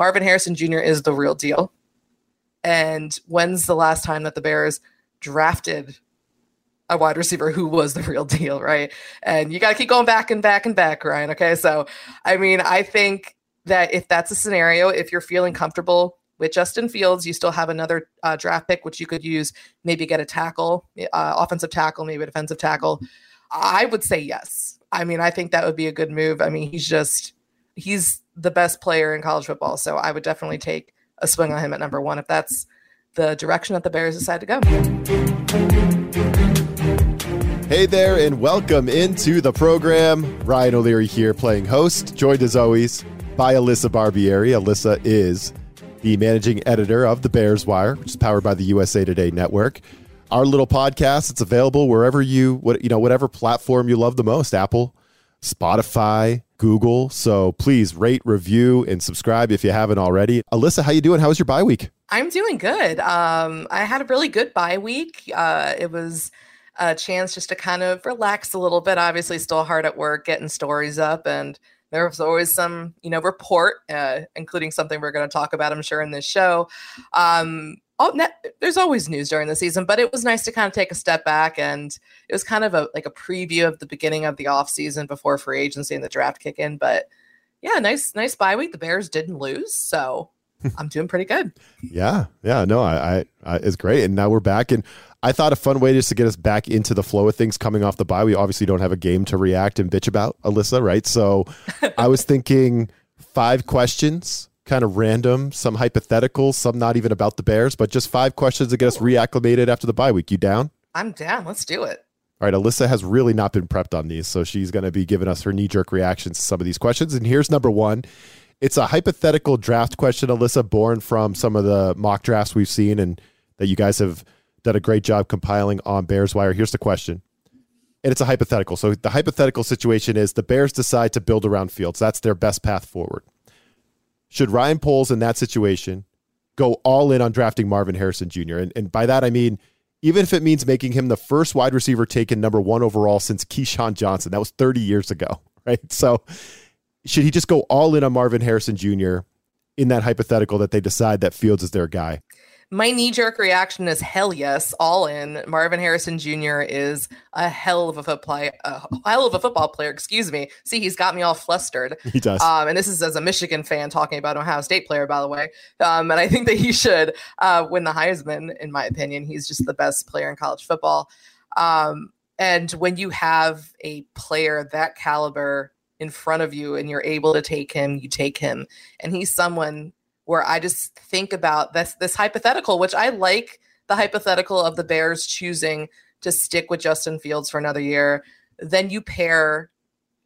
Marvin Harrison Jr. is the real deal. And when's the last time that the Bears drafted a wide receiver who was the real deal, right? And you got to keep going back and back and back, Ryan. Okay. So, I mean, I think that if that's a scenario, if you're feeling comfortable with Justin Fields, you still have another uh, draft pick, which you could use, maybe get a tackle, uh, offensive tackle, maybe a defensive tackle. I would say yes. I mean, I think that would be a good move. I mean, he's just, he's the best player in college football. So I would definitely take a swing on him at number one if that's the direction that the Bears decide to go. Hey there, and welcome into the program. Ryan O'Leary here, playing host, joined as always by Alyssa Barbieri. Alyssa is the managing editor of the Bears Wire, which is powered by the USA Today Network. Our little podcast, it's available wherever you, what you know, whatever platform you love the most, Apple, Spotify, Google. So please rate, review, and subscribe if you haven't already. Alyssa, how you doing? How was your bye week? I'm doing good. Um, I had a really good bye week. Uh, it was a chance just to kind of relax a little bit. Obviously, still hard at work, getting stories up, and there was always some, you know, report, uh, including something we're going to talk about, I'm sure, in this show. Um, oh, there's always news during the season, but it was nice to kind of take a step back, and it was kind of a like a preview of the beginning of the off season before free agency and the draft kick in. But yeah, nice, nice bye week. The Bears didn't lose, so I'm doing pretty good. yeah, yeah, no, I, I, I, it's great, and now we're back, and I thought a fun way just to get us back into the flow of things coming off the bye. We obviously don't have a game to react and bitch about, Alyssa, right? So I was thinking five questions, kind of random, some hypothetical, some not even about the Bears, but just five questions to get us reacclimated after the bye week. You down? I'm down. Let's do it. All right, Alyssa has really not been prepped on these, so she's going to be giving us her knee jerk reactions to some of these questions. And here's number one. It's a hypothetical draft question, Alyssa, born from some of the mock drafts we've seen and that you guys have done a great job compiling on Bears Wire. Here's the question. And it's a hypothetical. So the hypothetical situation is the Bears decide to build around Fields. That's their best path forward. Should Ryan Poles in that situation go all in on drafting Marvin Harrison Jr.? And, and by that, I mean, even if it means making him the first wide receiver taken number one overall since Keyshawn Johnson, that was 30 years ago, right? So should he just go all in on Marvin Harrison Jr. in that hypothetical that they decide that Fields is their guy? My knee jerk reaction is hell yes, all in. Marvin Harrison Jr. is a hell of a football, a hell of a football player. Excuse me. See, he's got me all flustered. He does. Um, and this is as a Michigan fan talking about an Ohio State player, by the way. Um, and I think that he should uh, win the Heisman. In my opinion, he's just the best player in college football. Um, and when you have a player that caliber in front of you and you're able to take him, you take him. And he's someone where I just think about this this hypothetical, which I like the hypothetical of the Bears choosing to stick with Justin Fields for another year. Then you pair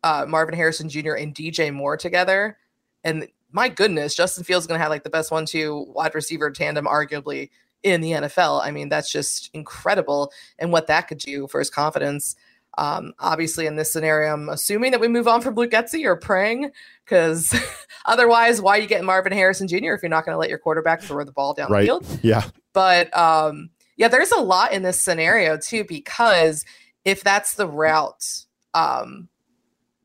uh, Marvin Harrison Jr. and DJ Moore together, and my goodness, Justin Fields is going to have like the best one-two wide receiver tandem, arguably in the NFL. I mean, that's just incredible, and what that could do for his confidence. Um, obviously, in this scenario, I'm assuming that we move on from Luke Getsy or praying because otherwise, why are you getting Marvin Harrison Jr. if you're not going to let your quarterback throw the ball down right. the field? Yeah. But um, yeah, there's a lot in this scenario too because if that's the route, um,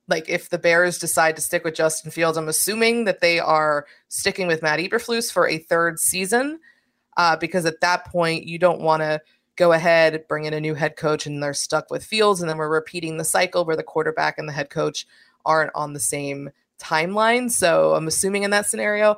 like if the Bears decide to stick with Justin Fields, I'm assuming that they are sticking with Matt Eberflus for a third season uh, because at that point you don't want to go ahead, bring in a new head coach, and they're stuck with Fields. And then we're repeating the cycle where the quarterback and the head coach aren't on the same timeline. So I'm assuming in that scenario,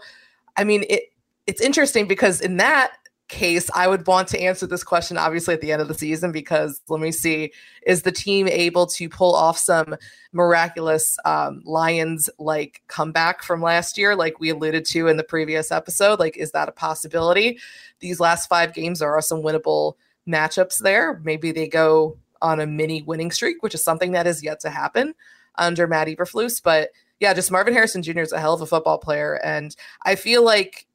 I mean, it it's interesting because in that case, I would want to answer this question obviously at the end of the season because let me see, is the team able to pull off some miraculous um, Lions like comeback from last year, like we alluded to in the previous episode? Like, is that a possibility? These last five games, are some winnable matchups there. Maybe they go on a mini winning streak, which is something that is yet to happen under Matt Eberflus. But yeah, just Marvin Harrison Jr. is a hell of a football player. And I feel like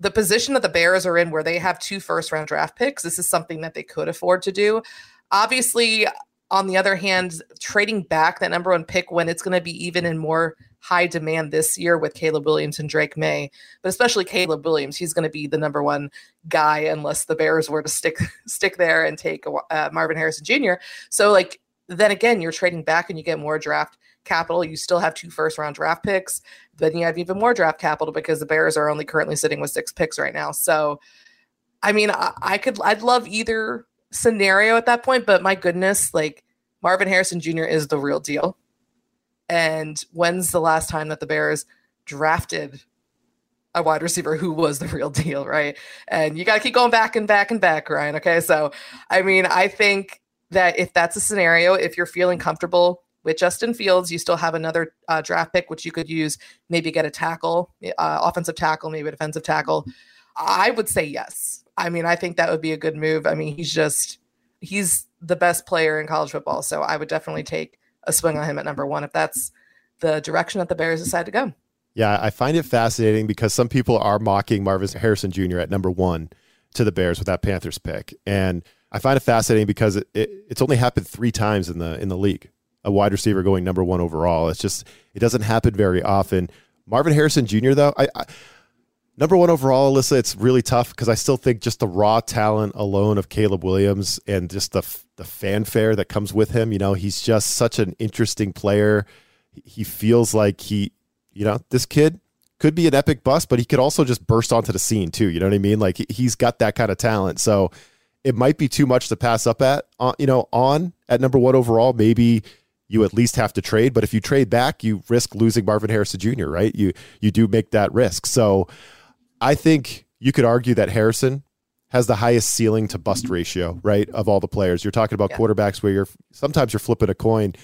the position that the Bears are in, where they have two first round draft picks, this is something that they could afford to do. Obviously, on the other hand, trading back that number one pick when it's going to be even in more high demand this year with Caleb Williams and Drake Maye, but especially Caleb Williams, he's going to be the number one guy unless the Bears were to stick stick there and take uh, Marvin Harrison Jr. So like then again, you're trading back and you get more draft capital. You still have two first round draft picks. Then you have even more draft capital because the Bears are only currently sitting with six picks right now. So, I mean, I, I could, I'd love either scenario at that point, but my goodness, like Marvin Harrison Jr. is the real deal. And when's the last time that the Bears drafted a wide receiver who was the real deal, right? And you got to keep going back and back and back, Ryan. Okay. So, I mean, I think that if that's a scenario, if you're feeling comfortable with Justin Fields, you still have another uh, draft pick, which you could use, maybe get a tackle, uh, offensive tackle, maybe a defensive tackle. I would say yes. I mean, I think that would be a good move. I mean, he's just, he's the best player in college football. So I would definitely take a swing on him at number one if that's the direction that the Bears decide to go. Yeah, I find it fascinating because some people are mocking Marvin Harrison Jr. at number one to the Bears with that Panthers pick. And I find it fascinating because it, it, it's only happened three times in the in the league. A wide receiver going number one overall. It's just it doesn't happen very often. Marvin Harrison Jr. though, I, I number one overall, Alyssa. It's really tough because I still think just the raw talent alone of Caleb Williams and just the the fanfare that comes with him. You know, he's just such an interesting player. He feels like he, you know, this kid could be an epic bust, but he could also just burst onto the scene too. You know what I mean? Like he's got that kind of talent. So it might be too much to pass up at, uh, you know, on at number one overall. Maybe you at least have to trade, but if you trade back, you risk losing Marvin Harrison Jr. Right? You you do make that risk. So I think you could argue that Harrison has the highest ceiling to bust mm-hmm. ratio, right, of all the players. You're talking about yeah. quarterbacks where you're sometimes you're flipping a coin.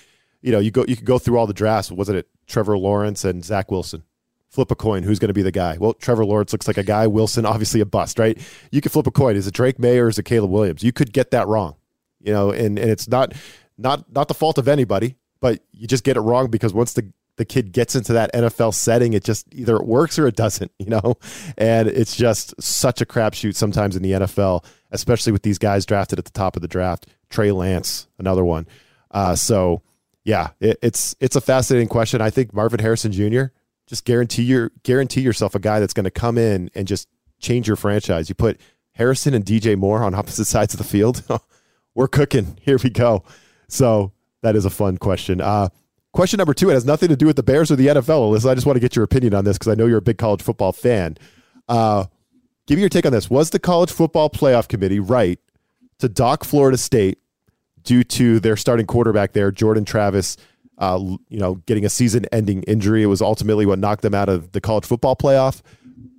You know, you go you could go through all the drafts. Wasn't it Trevor Lawrence and Zach Wilson? flip a coin. Who's going to be the guy? Well, Trevor Lawrence looks like a guy. Wilson, obviously a bust, right? You could flip a coin. Is it Drake Maye or is it Caleb Williams? You could get that wrong, you know, and, and it's not, not, not the fault of anybody, but you just get it wrong because once the, the kid gets into that NFL setting, it just either it works or it doesn't, you know, and it's just such a crapshoot sometimes in the NFL, especially with these guys drafted at the top of the draft. Trey Lance, another one. Uh, so yeah, it, it's it's a fascinating question. I think Marvin Harrison Jr just guarantee your guarantee yourself a guy that's going to come in and just change your franchise. You put Harrison and DJ Moore on opposite sides of the field. We're cooking. Here we go. So that is a fun question. Uh, question number two. It has nothing to do with the Bears or the NFL. Alyssa, I just want to get your opinion on this because I know you're a big college football fan. Uh, give me your take on this. Was the college football playoff committee right to dock Florida State due to their starting quarterback there, Jordan Travis? uh, you know, getting a season-ending injury. It was ultimately what knocked them out of the college football playoff.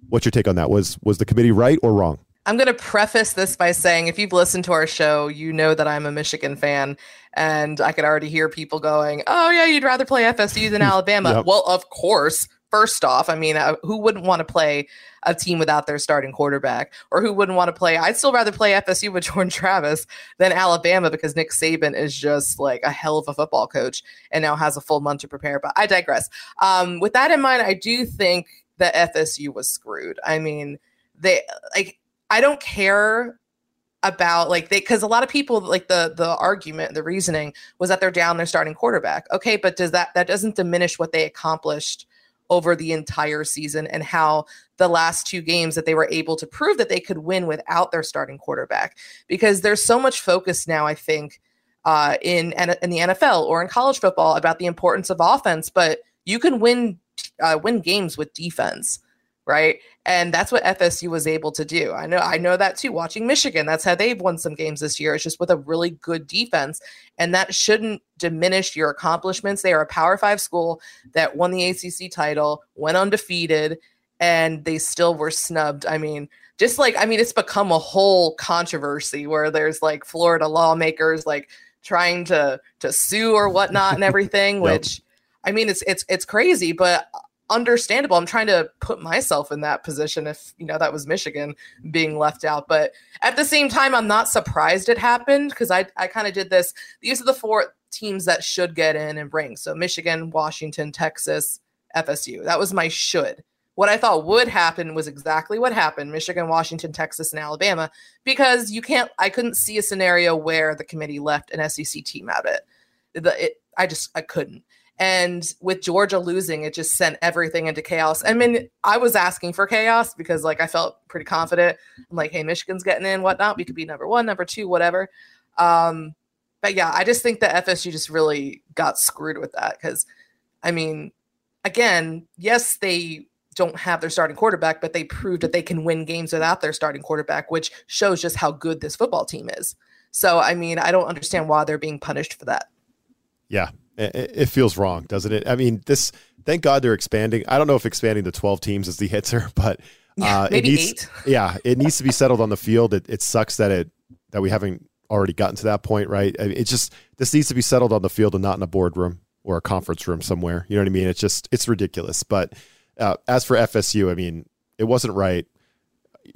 What's your take on that? Was was the committee right or wrong? I'm going to preface this by saying if you've listened to our show, you know that I'm a Michigan fan. And I could already hear people going, oh, yeah, you'd rather play FSU than Alabama. yep. Well, of course. First off, I mean, uh, who wouldn't want to play a team without their starting quarterback, or who wouldn't want to play? I'd still rather play FSU with Jordan Travis than Alabama because Nick Saban is just like a hell of a football coach and now has a full month to prepare. But I digress. Um, with that in mind, I do think that FSU was screwed. I mean, they like I don't care about like they because a lot of people like the the argument the reasoning was that they're down their starting quarterback. Okay but does that that doesn't diminish what they accomplished over the entire season and how the last two games that they were able to prove that they could win without their starting quarterback. Because there's so much focus now i think uh, in in the NFL or in college football about the importance of offense but you can win uh, win games with defense right? And that's what FSU was able to do. I know I know that too watching Michigan. That's how they've won some games this year. It's just with a really good defense and that shouldn't diminish your accomplishments. They are a Power 5 school that won the ACC title, went undefeated and they still were snubbed. I mean, just like I mean it's become a whole controversy where there's like Florida lawmakers like trying to to sue or whatnot and everything, yep. which I mean it's it's it's crazy, but understandable. I'm trying to put myself in that position if, you know, that was Michigan being left out. But at the same time, I'm not surprised it happened because I, I kind of did this. These are the four teams that should get in and bring. So Michigan, Washington, Texas, FSU. That was my should. What I thought would happen was exactly what happened Michigan, Washington, Texas, and Alabama, because you can't, I couldn't see a scenario where the committee left an SEC team out of it. The, it I just, I couldn't. And with Georgia losing, it just sent everything into chaos. I mean, I was asking for chaos because, like, I felt pretty confident. I'm like, hey, Michigan's getting in, whatnot. We could be number one, number two, whatever. Um, but yeah, I just think that FSU just really got screwed with that because, I mean, again, yes, they don't have their starting quarterback, but they proved that they can win games without their starting quarterback, which shows just how good this football team is. So, I mean, I don't understand why they're being punished for that. Yeah, it, feels wrong, doesn't it? I mean, this. Thank God they're expanding. I don't know if expanding to twelve teams is the answer, but uh, maybe it needs, eight. yeah, it needs to be settled on the field. It, it sucks that it that we haven't already gotten to that point, right? I mean, it's just this needs to be settled on the field and not in a boardroom or a conference room somewhere. You know what I mean? It's just it's ridiculous. But uh, as for FSU, I mean, it wasn't right.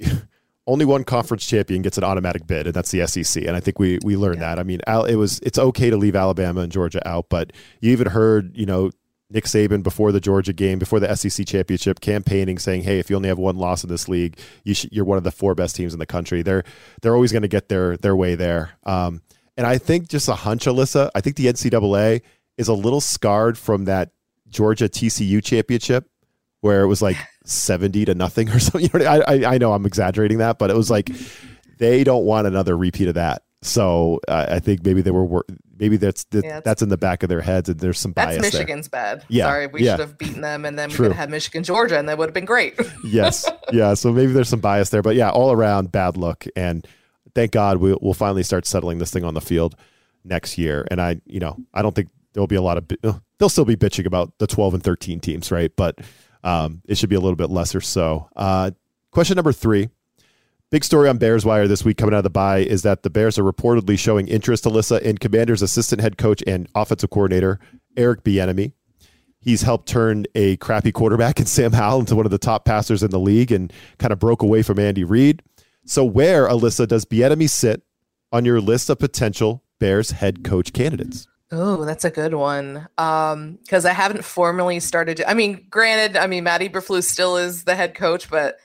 only one conference champion gets an automatic bid, and that's the SEC. And I think we we learned yeah. that. I mean, it was it's okay to leave Alabama and Georgia out, but you even heard you know Nick Saban before the Georgia game, before the SEC championship, campaigning saying, "Hey, if you only have one loss in this league, you are one of the four best teams in the country." They're they're always going to get their their way there. Um, and I think just a hunch, Alyssa. I think the NCAA is a little scarred from that Georgia TCU championship where it was like 70 to nothing or something. You know, I, I know I'm exaggerating that, but it was like they don't want another repeat of that. So uh, I think maybe they were maybe that's that, yeah, that's in the back of their heads and there's some bias. That's Michigan's there. bad. Yeah, Sorry, we yeah. should have beaten them and then we could have had Michigan Georgia and that would have been great. yes, yeah. So maybe there's some bias there, but yeah, all around bad look. And thank God we, we'll finally start settling this thing on the field next year. And I, you know, I don't think there'll be a lot of they'll still be bitching about the 12 and 13 teams, right? But um, it should be a little bit lesser so. Uh, question number three. Big story on Bears Wire this week coming out of the bye is that the Bears are reportedly showing interest, Alyssa, in Commander's assistant head coach and offensive coordinator, Eric Bieniemy. He's helped turn a crappy quarterback in Sam Howell into one of the top passers in the league and kind of broke away from Andy Reid. So, where, Alyssa, does Bieniemy sit on your list of potential Bears head coach candidates? Oh, that's a good one. Um, because I haven't formally started. To, I mean, granted, I mean Matt Eberflus still is the head coach, but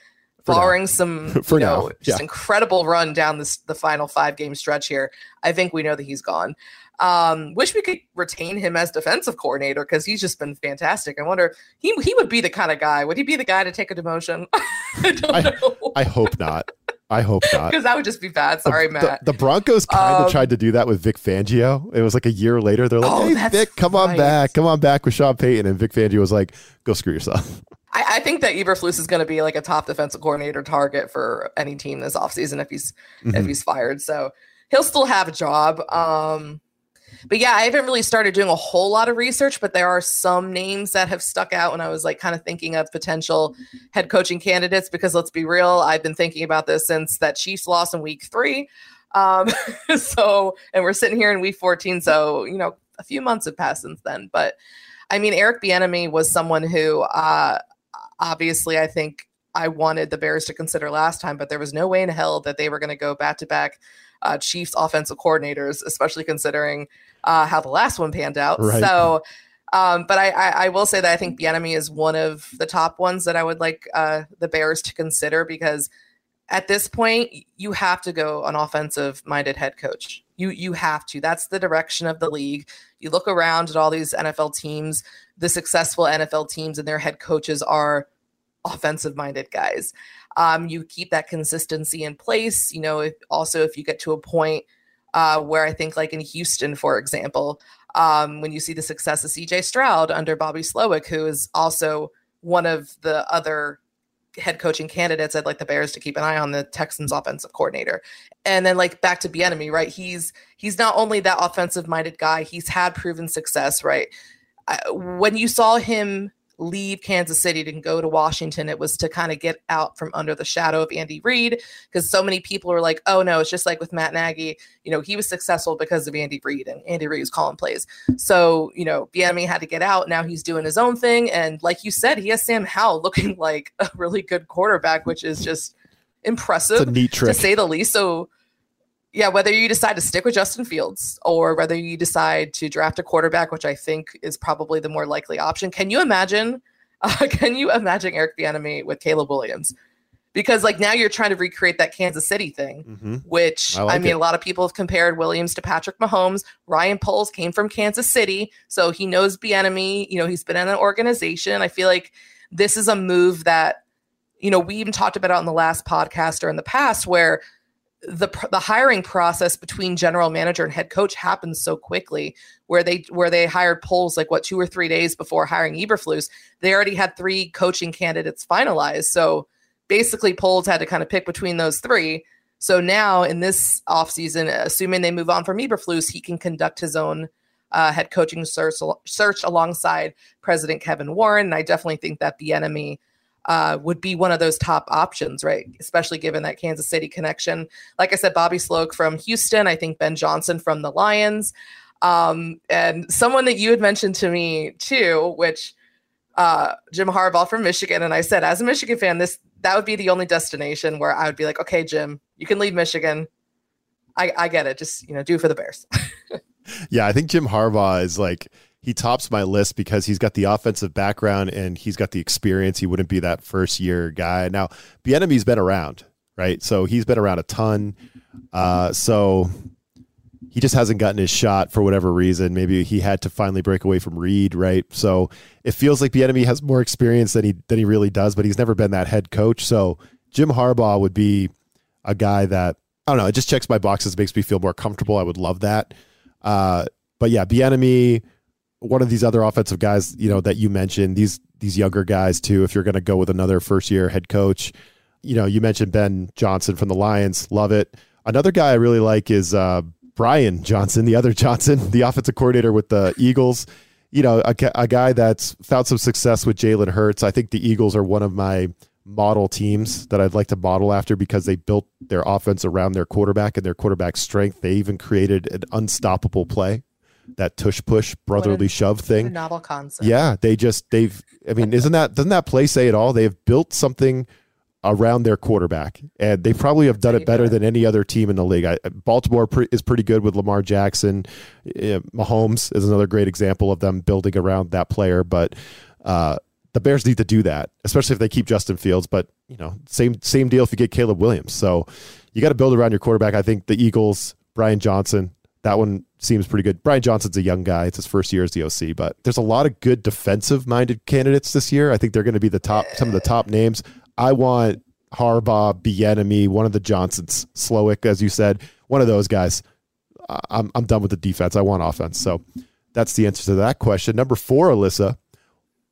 barring some for you know, just yeah. incredible run down this the final five game stretch here, I think we know that he's gone. Um, wish we could retain him as defensive coordinator because he's just been fantastic. I wonder he he would be the kind of guy. Would he be the guy to take a demotion? I I. I hope not. I hope not. Because that would just be bad. Sorry, the, Matt. The, the Broncos kind of um, tried to do that with Vic Fangio. It was like a year later. They're like, oh, hey, Vic, come right. on back. Come on back with Sean Payton. And Vic Fangio was like, go screw yourself. I, I think that Eberflus is going to be like a top defensive coordinator target for any team this offseason if he's mm-hmm. if he's fired. So he'll still have a job. Um, but yeah, I haven't really started doing a whole lot of research, but there are some names that have stuck out when I was like kind of thinking of potential head coaching candidates. Because let's be real, I've been thinking about this since that Chiefs loss in week three. Um, so, and we're sitting here in week 14. So, you know, a few months have passed since then. But I mean, Eric Bieniemy was someone who uh, obviously I think I wanted the Bears to consider last time, but there was no way in hell that they were going to go back to back uh, Chiefs offensive coordinators, especially considering uh, how the last one panned out. Right. So, um, but I, I, I, will say that I think Bieniemy is one of the top ones that I would like uh, the Bears to consider because at this point you have to go an offensive minded head coach. You you have to. That's the direction of the league. You look around at all these NFL teams, the successful NFL teams, and their head coaches are offensive minded guys. Um, you keep that consistency in place. You know, if, also if you get to a point uh, where I think, like in Houston, for example, um, when you see the success of CJ Stroud under Bobby Slowik, who is also one of the other head coaching candidates, I'd like the Bears to keep an eye on the Texans offensive coordinator. And then like back to Bieniemy, right? He's he's not only that offensive minded guy, he's had proven success, right? I, when you saw him leave Kansas City to go to Washington, it was to kind of get out from under the shadow of Andy Reid because so many people were like, oh no, it's just like with Matt Nagy. You know, he was successful because of Andy Reid and Andy Reid was calling plays. So, you know, Bieniemy had to get out. Now he's doing his own thing. And like you said, he has Sam Howell looking like a really good quarterback, which is just impressive it's a neat trick. to say the least. So yeah, whether you decide to stick with Justin Fields or whether you decide to draft a quarterback, which I think is probably the more likely option. Can you imagine Uh, can you imagine Eric Bieniemy with Caleb Williams? Because like now you're trying to recreate that Kansas City thing, Mm-hmm. which I I, mean, it. a lot of people have compared Williams to Patrick Mahomes. Ryan Poles came from Kansas City, so he knows Bieniemy. You know, he's been in an organization. I feel like this is a move that, you know, we even talked about it on the last podcast or in the past where the the hiring process between general manager and head coach happens so quickly where they where they hired Poles like what two or three days before hiring Eberflus they already had three coaching candidates finalized. So basically Poles had to kind of pick between those three. So now in this offseason assuming they move on from Eberflus he can conduct his own uh, head coaching search search alongside President Kevin Warren. And I definitely think that Bieniemy uh, would be one of those top options, right? Especially given that Kansas City connection. Like I said, Bobby Slowik from Houston. I think Ben Johnson from the Lions. Um, and someone that you had mentioned to me too, which uh, Jim Harbaugh from Michigan. And I said, as a Michigan fan, this that would be the only destination where I would be like, okay, Jim, you can leave Michigan. I, I get it. Just you know, do for the Bears. Yeah, I think Jim Harbaugh is like he tops my list because he's got the offensive background and he's got the experience. He wouldn't be that first year guy. Now, Bieniemy's been around, right? So he's been around a ton. Uh, so he just hasn't gotten his shot for whatever reason. Maybe he had to finally break away from Reid, right? So it feels like Bieniemy has more experience than he than he really does, but he's never been that head coach. So Jim Harbaugh would be a guy that I don't know. It just checks my boxes, makes me feel more comfortable. I would love that. Uh, but yeah, Bieniemy, one of these other offensive guys, you know, that you mentioned, these these younger guys too. If you're going to go with another first year head coach, you know, you mentioned Ben Johnson from the Lions, love it. Another guy I really like is uh, Brian Johnson, the other Johnson, the offensive coordinator with the Eagles. You know, a, a guy that's found some success with Jalen Hurts. I think the Eagles are one of my model teams that I'd like to model after because they built their offense around their quarterback and their quarterback strength. They even created an unstoppable play, that tush push brotherly a- shove thing. novel concept. Yeah, they just they've. I mean, isn't that doesn't that play say it all? They've built something around their quarterback, and they probably have done it better than any other team in the league. I, Baltimore pre- is pretty good with Lamar Jackson. Uh, Mahomes is another great example of them building around that player, but. Uh, the Bears need to do that, especially if they keep Justin Fields. But you know, same same deal if you get Caleb Williams. So you got to build around your quarterback. I think the Eagles, Brian Johnson, that one seems pretty good. Brian Johnson's a young guy; it's his first year as the OC, but there's a lot of good defensive-minded candidates this year. I think they're going to be the top, some of the top names. I want Harbaugh, Bieniemy, one of the Johnsons, Slowik, as you said, one of those guys. I'm I'm done with the defense. I want offense. So that's the answer to that question. Number four, Alyssa.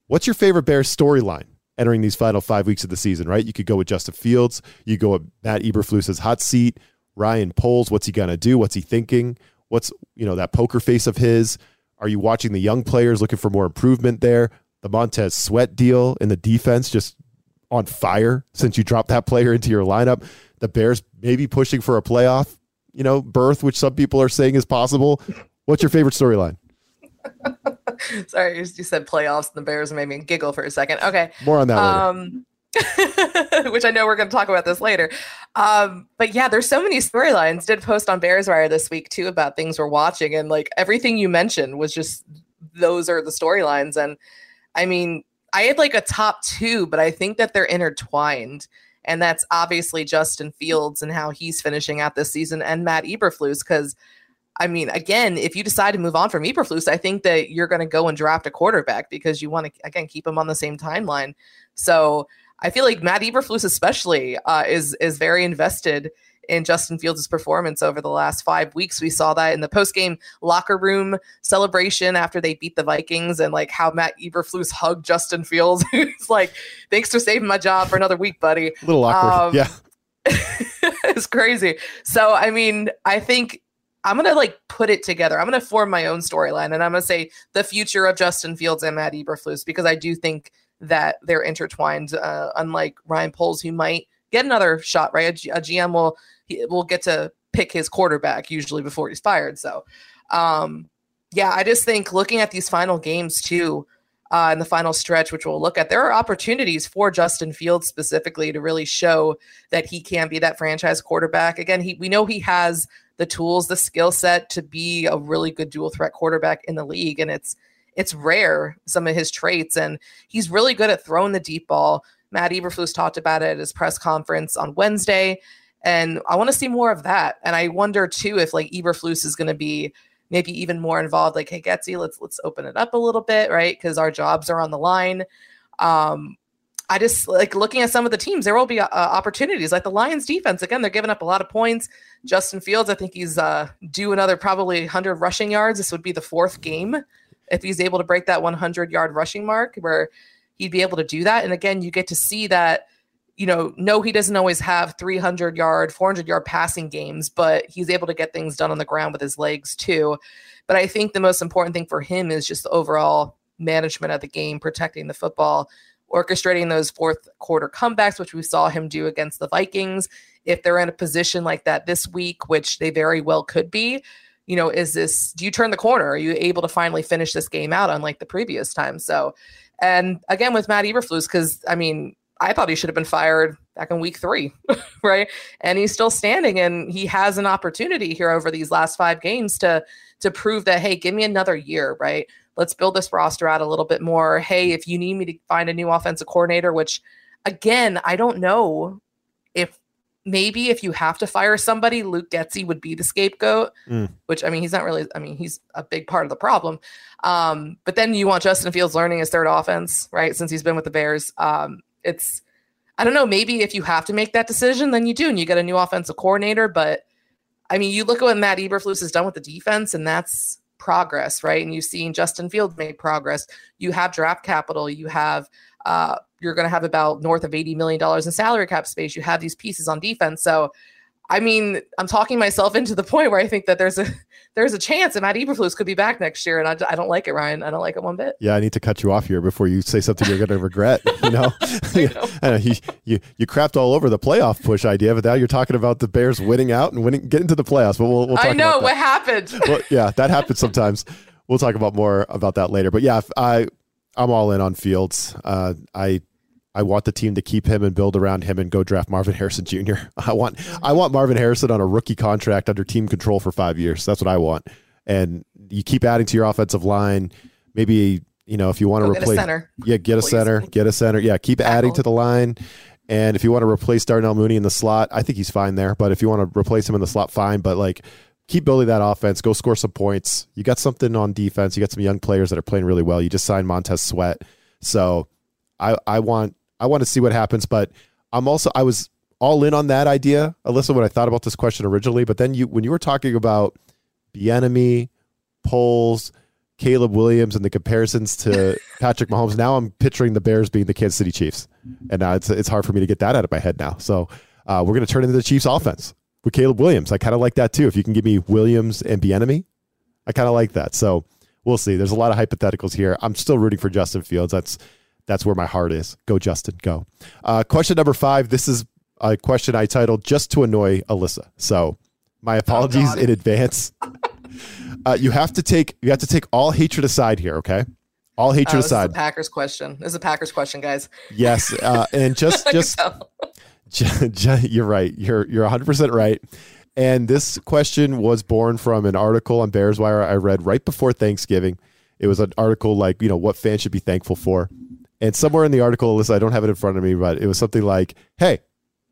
What's your favorite Bears storyline entering these final five weeks of the season, right? You could go with Justin Fields. You go with Matt Eberflus's hot seat. Ryan Poles, what's he to do? What's he thinking? What's, you know, that poker face of his? Are you watching the young players looking for more improvement there? The Montez Sweat deal in the defense just on fire since you dropped that player into your lineup. The Bears maybe pushing for a playoff, you know, berth, which some people are saying is possible. What's your favorite storyline? Sorry, you said playoffs and the Bears made me giggle for a second. Okay. More on that later. um which I know we're going to talk about this later. Um, but yeah, there's so many storylines. Did post on Bears Wire this week too about things we're watching, and like everything you mentioned was just those are the storylines. And I mean, I had like a top two, but I think that they're intertwined. And that's obviously Justin Fields and how he's finishing out this season, and Matt Eberflus. Because I mean, again, if you decide to move on from Eberflus, I think that you're going to go and draft a quarterback because you want to again keep him on the same timeline. So I feel like Matt Eberflus, especially, uh, is is very invested in Justin Fields' performance over the last five weeks. We saw that in the post game locker room celebration after they beat the Vikings, and like how Matt Eberflus hugged Justin Fields. it's like, thanks for saving my job for another week, buddy. a little awkward. um, yeah. it's crazy. So I mean, I think I'm gonna like put it together. I'm gonna form my own storyline, and I'm gonna say the future of Justin Fields and Matt Eberflus because I do think that they're intertwined. Uh, unlike Ryan Poles, who might get another shot, right? A, G- a GM will he will get to pick his quarterback usually before he's fired. So, um, yeah, I just think looking at these final games too. Uh, in the final stretch, which we'll look at, there are opportunities for Justin Fields specifically to really show that he can be that franchise quarterback. Again, he we know he has the tools, the skill set to be a really good dual threat quarterback in the league, and it's it's rare some of his traits, and he's really good at throwing the deep ball. Matt Eberflus talked about it at his press conference on Wednesday, and I want to see more of that. And I wonder too if like Eberflus is going to be maybe even more involved. Like, hey, Getsy, let's let's open it up a little bit, right? Because our jobs are on the line. Um, I just like looking at some of the teams. There will be uh, opportunities, like the Lions' defense. Again, they're giving up a lot of points. Justin Fields, I think he's uh, due another probably 100 rushing yards. This would be the fourth game if he's able to break that 100 yard rushing mark, where he'd be able to do that. And again, you get to see that. You know, no, he doesn't always have 300 yard, 400 yard passing games, but he's able to get things done on the ground with his legs too. But I think the most important thing for him is just the overall management of the game, protecting the football orchestrating those fourth quarter comebacks, which we saw him do against the Vikings. If they're in a position like that this week, which they very well could be, you know, is this, do you turn the corner? Are you able to finally finish this game out unlike the previous time? So, and again with Matt Eberflus, because I mean, I thought he should have been fired back in week three, right? And he's still standing, and he has an opportunity here over these last five games to to prove that hey, give me another year, right? let's build this roster out a little bit more. Hey, if you need me to find a new offensive coordinator, which again, I don't know if maybe if you have to fire somebody, Luke Getsy would be the scapegoat, mm. which I mean, he's not really, I mean, he's a big part of the problem. Um, but then you want Justin Fields learning his third offense, right? Since he's been with the Bears. Um, it's, I don't know, maybe if you have to make that decision, then you do, and you get a new offensive coordinator. But I mean, you look at what Matt Eberflus has done with the defense, and that's progress, right? And you've seen Justin Fields make progress. You have draft capital. You have uh, you're going to have about north of eighty million dollars in salary cap space. You have these pieces on defense. So, I mean, I'm talking myself into the point where I think that there's a there's a chance that Matt Eberflus could be back next year, and I, I don't like it, Ryan. I don't like it one bit. Yeah, I need to cut you off here before you say something you're going to regret. You know, I know. You, you you crapped all over the playoff push idea, but now you're talking about the Bears winning out and winning, getting to the playoffs. But we'll, we'll talk I know what happened. well, yeah, that happens sometimes. We'll talk about more about that later. But yeah, I I'm all in on Fields. Uh, I I want the team to keep him and build around him and go draft Marvin Harrison Jr. I want I want Marvin Harrison on a rookie contract under team control for five years. That's what I want. And you keep adding to your offensive line. Maybe you know if you want to replace center. Yeah, get a Please. center. Get a center. Yeah, keep Tackle. adding to the line. And if you want to replace Darnell Mooney in the slot, I think he's fine there. But if you want to replace him in the slot, fine. But like keep building that offense. Go score some points. You got something on defense. You got some young players that are playing really well. You just signed Montez Sweat. So I I want I want to see what happens, but I'm also I was all in on that idea, Alyssa, when I thought about this question originally. But then you when you were talking about Bieniemy, Poles, Caleb Williams, and the comparisons to Patrick Mahomes, now I'm picturing the Bears being the Kansas City Chiefs, and now it's it's hard for me to get that out of my head now. So uh, we're going to turn into the Chiefs offense with Caleb Williams. I kind of like that too. If you can give me Williams and Bieniemy, I kind of like that. So we'll see. There's a lot of hypotheticals here. I'm still rooting for Justin Fields. That's that's where my heart is. Go, Justin, go. Uh, question number five. This is a question I titled Just to Annoy Alyssa. So my oh, apologies oh, in advance. uh, you have to take you have to take all hatred aside here, okay? All hatred oh, aside. Packers question. This is a Packers question, guys. Yes, uh, and just just, just you're right. You're you're 100 percent right. And this question was born from an article on Bears Wire I read right before Thanksgiving. It was an article like you know what fans should be thankful for. And somewhere in the article, Alyssa, I don't have it in front of me, but it was something like, hey,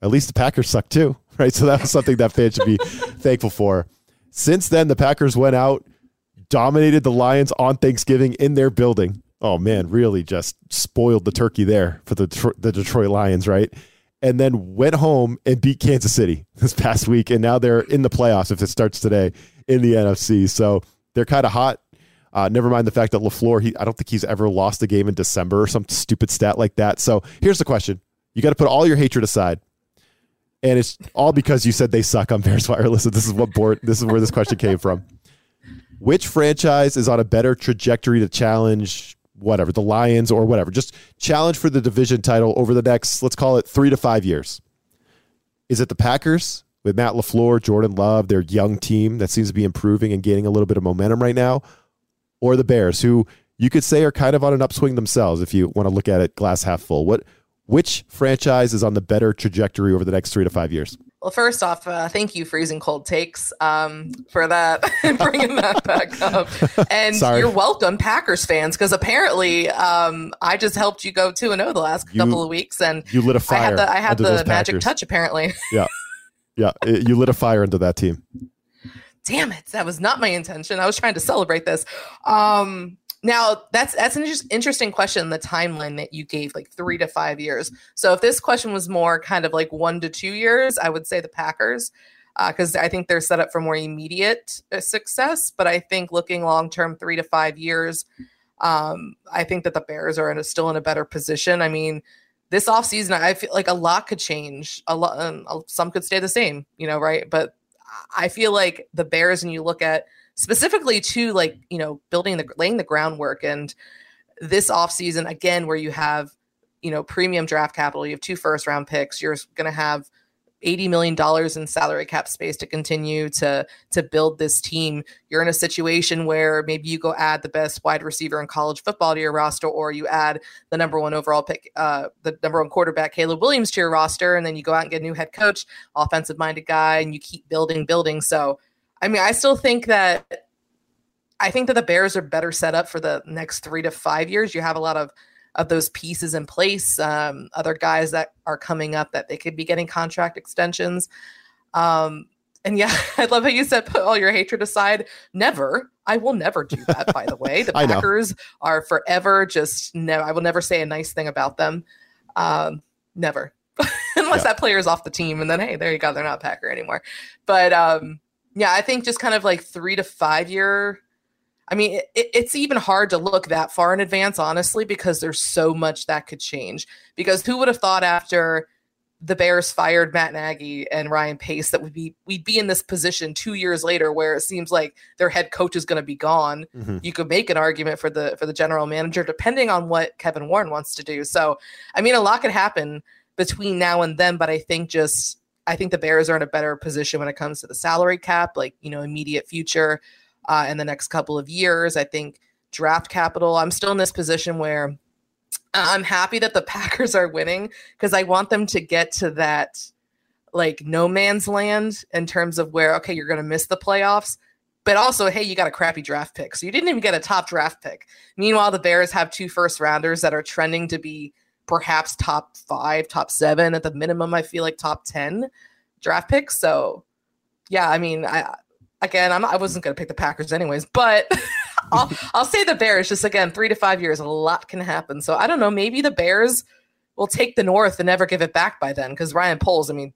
at least the Packers suck too, right? So that was something that fans should be thankful for. Since then, the Packers went out, dominated the Lions on Thanksgiving in their building. Oh man, really just spoiled the turkey there for the the Detroit Lions, right? And then went home and beat Kansas City this past week, and now they're in the playoffs if it starts today in the NFC. So they're kind of hot. Uh, never mind the fact that LaFleur, he, I don't think he's ever lost a game in December or some stupid stat like that. So here's the question. You got to put all your hatred aside. And it's all because you said they suck on Bears Wire. Listen, this is what board, this is where this question came from. Which franchise is on a better trajectory to challenge whatever, the Lions or whatever? Just challenge for the division title over the next, let's call it three to five years. Is it the Packers with Matt LaFleur, Jordan Love, their young team that seems to be improving and gaining a little bit of momentum right now? Or the Bears, who you could say are kind of on an upswing themselves if you want to look at it glass half full? What which franchise is on the better trajectory over the next three to five years? Well, first off, uh, thank you, Freezing Cold Takes, um, for that, bringing that back up. And Sorry. you're welcome, Packers fans, because apparently um, I just helped you go 2 and 0 the last You- couple of weeks. And You lit a fire. had the, I had the magic Packers. touch, apparently. Yeah, it- you lit a fire into that team. Damn it that was not my intention. I was trying to celebrate this. Um now that's that's an inter- interesting question the timeline that you gave like three to five years. So if this question was more kind of like one to two years i would say the packers because i think they're set up for more immediate uh, success. But i think looking long term three to five years um i think that the bears are in a, still in a better position. I mean this offseason i feel like a lot could change. A lot um, some could stay the same you know right? But I feel like the Bears, and you look at specifically to like, you know, building the laying the groundwork and this offseason, again, where you have, you know, premium draft capital, you have two first round picks, you're gonna have $80 million in salary cap space to continue to to build this team. You're in a situation where maybe you go add the best wide receiver in college football to your roster, or you add the number one overall pick, uh, the number one quarterback, Caleb Williams, to your roster, and then you go out and get a new head coach offensive minded guy and you keep building building so i mean i still think that i think that the bears are better set up for the next three to five years you have a lot of of those pieces in place um, other guys that are coming up that they could be getting contract extensions. Um, and yeah i love how you said put all your hatred aside. Never. I will never do that by the way. The packers are forever just no i will never say a nice thing about them. Um, never. Unless Yeah. that player is off the team and then hey there you go they're not a packer anymore. But um yeah i think just kind of like three to five year i mean it, it's even hard to look that far in advance honestly because there's so much that could change. Because who would have thought after the bears fired matt nagy and ryan pace that would be we'd be in this position two years later where it seems like their head coach is going to be gone. Mhm. you could make an argument for the for the general manager depending on what kevin warren wants to do. So i mean a lot could happen between now and then but i think just i think the bears are in a better position when it comes to the salary cap like you know immediate future uh, in the next couple of years i think draft capital i'm still in this position where i'm happy that the packers are winning because i want them to get to that like no man's land in terms of where okay you're going to miss the playoffs but also hey you got a crappy draft pick so you didn't even get a top draft pick meanwhile the bears have two first rounders that are trending to be perhaps top five, top seven at the minimum. I feel like top ten draft picks. So, yeah, I mean, I again, I'm, I wasn't going to pick the Packers anyways, but I'll I'll say the Bears. Just again, three to five years, a lot can happen. So I don't know. Maybe the Bears will take the North and never give it back by then, because Ryan Poles. I mean,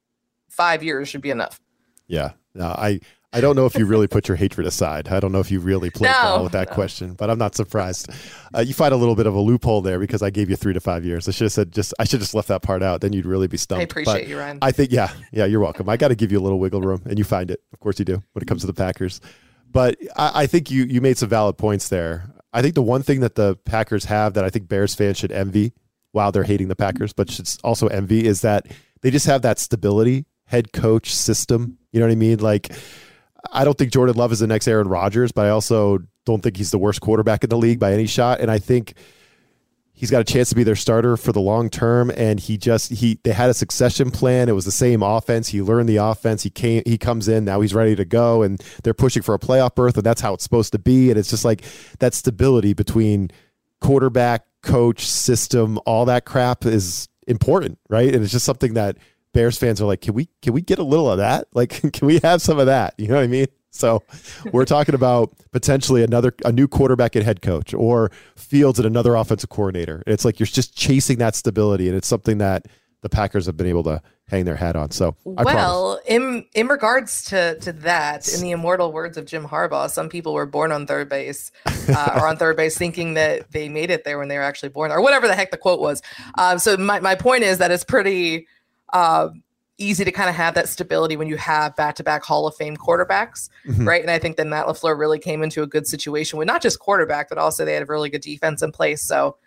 five years should be enough. Yeah. No, I I don't know if you really put your hatred aside. I don't know if you really played No, ball with that no. question, but I'm not surprised. Uh, you find a little bit of a loophole there because I gave you three to five years. I should have said just I should just left that part out. Then you'd really be stumped. I appreciate But you, Ryan. I think yeah, yeah, you're welcome. I got to give you a little wiggle room, and you find it. Of course you do when it comes to the Packers. But I, I think you you made some valid points there. I think the one thing that the Packers have that I think Bears fans should envy, while they're hating the Packers, but should also envy, is that they just have that stability, head coach system. You know what I mean? Like, I don't think Jordan Love is the next Aaron Rodgers, but I also don't think he's the worst quarterback in the league by any shot. And I think he's got a chance to be their starter for the long term. And he just he they had a succession plan. It was the same offense. He learned the offense. He came he comes in. Now he's ready to go. And they're pushing for a playoff berth. And that's how it's supposed to be. And it's just like that stability between quarterback coach system all that crap is important right? And it's just something that bears fans are like can we can we get a little of that like can we have some of that you know what i mean so we're talking about potentially another a new quarterback and head coach or Fields and another offensive coordinator. It's like you're just chasing that stability, and it's something that the Packers have been able to hang their hat on. So I promise. well, in in regards to to that, in the immortal words of Jim Harbaugh, some people were born on third base uh, or on third base thinking that they made it there when they were actually born, or whatever the heck the quote was. Um, so my my point is that it's pretty uh, easy to kind of have that stability when you have back to back Hall of Fame quarterbacks, Mhm. right? And I think that Matt LaFleur really came into a good situation with not just quarterback, but also they had a really good defense in place. So